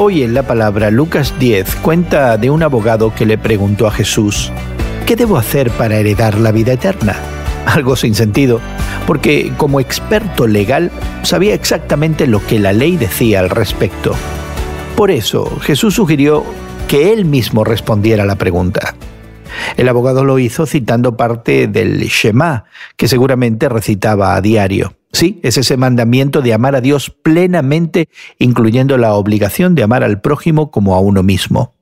Hoy en la palabra Lucas 10 cuenta de un abogado que le preguntó a Jesús, ¿qué debo hacer para heredar la vida eterna? Algo sin sentido, porque como experto legal sabía exactamente lo que la ley decía al respecto. Por eso Jesús sugirió que él mismo respondiera a la pregunta. El abogado lo hizo citando parte del Shema, que seguramente recitaba a diario. Sí, es ese mandamiento de amar a Dios plenamente, incluyendo la obligación de amar al prójimo como a uno mismo.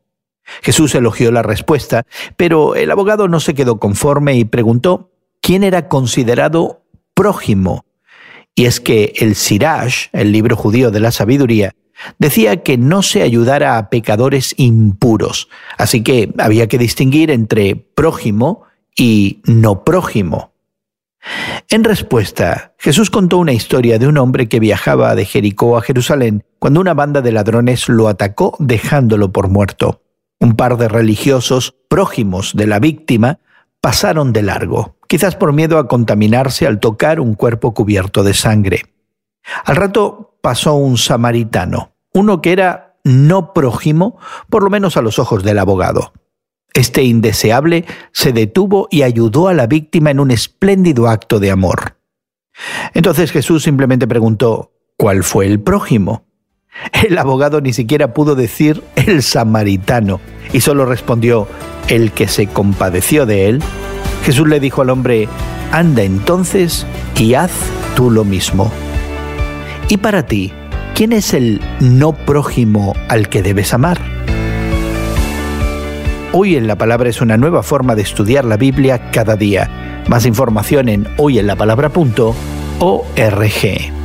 Jesús elogió la respuesta, pero el abogado no se quedó conforme y preguntó quién era considerado prójimo. Y es que el Siraj, el libro judío de la sabiduría, decía que no se ayudara a pecadores impuros, así que había que distinguir entre prójimo y no prójimo. En respuesta, Jesús contó una historia de un hombre que viajaba de Jericó a Jerusalén cuando una banda de ladrones lo atacó dejándolo por muerto. Un par de religiosos prójimos de la víctima pasaron de largo, quizás por miedo a contaminarse al tocar un cuerpo cubierto de sangre. Al rato pasó un samaritano, uno que era no prójimo, por lo menos a los ojos del abogado. Este indeseable se detuvo y ayudó a la víctima en un espléndido acto de amor. Entonces Jesús simplemente preguntó, ¿cuál fue el prójimo? El abogado ni siquiera pudo decir el samaritano y solo respondió, el que se compadeció de él. Jesús le dijo al hombre, anda entonces y haz tú lo mismo. ¿Y para ti, quién es el no prójimo al que debes amar? Hoy en la Palabra es una nueva forma de estudiar la Biblia cada día. Más información en hoyenlapalabra.org.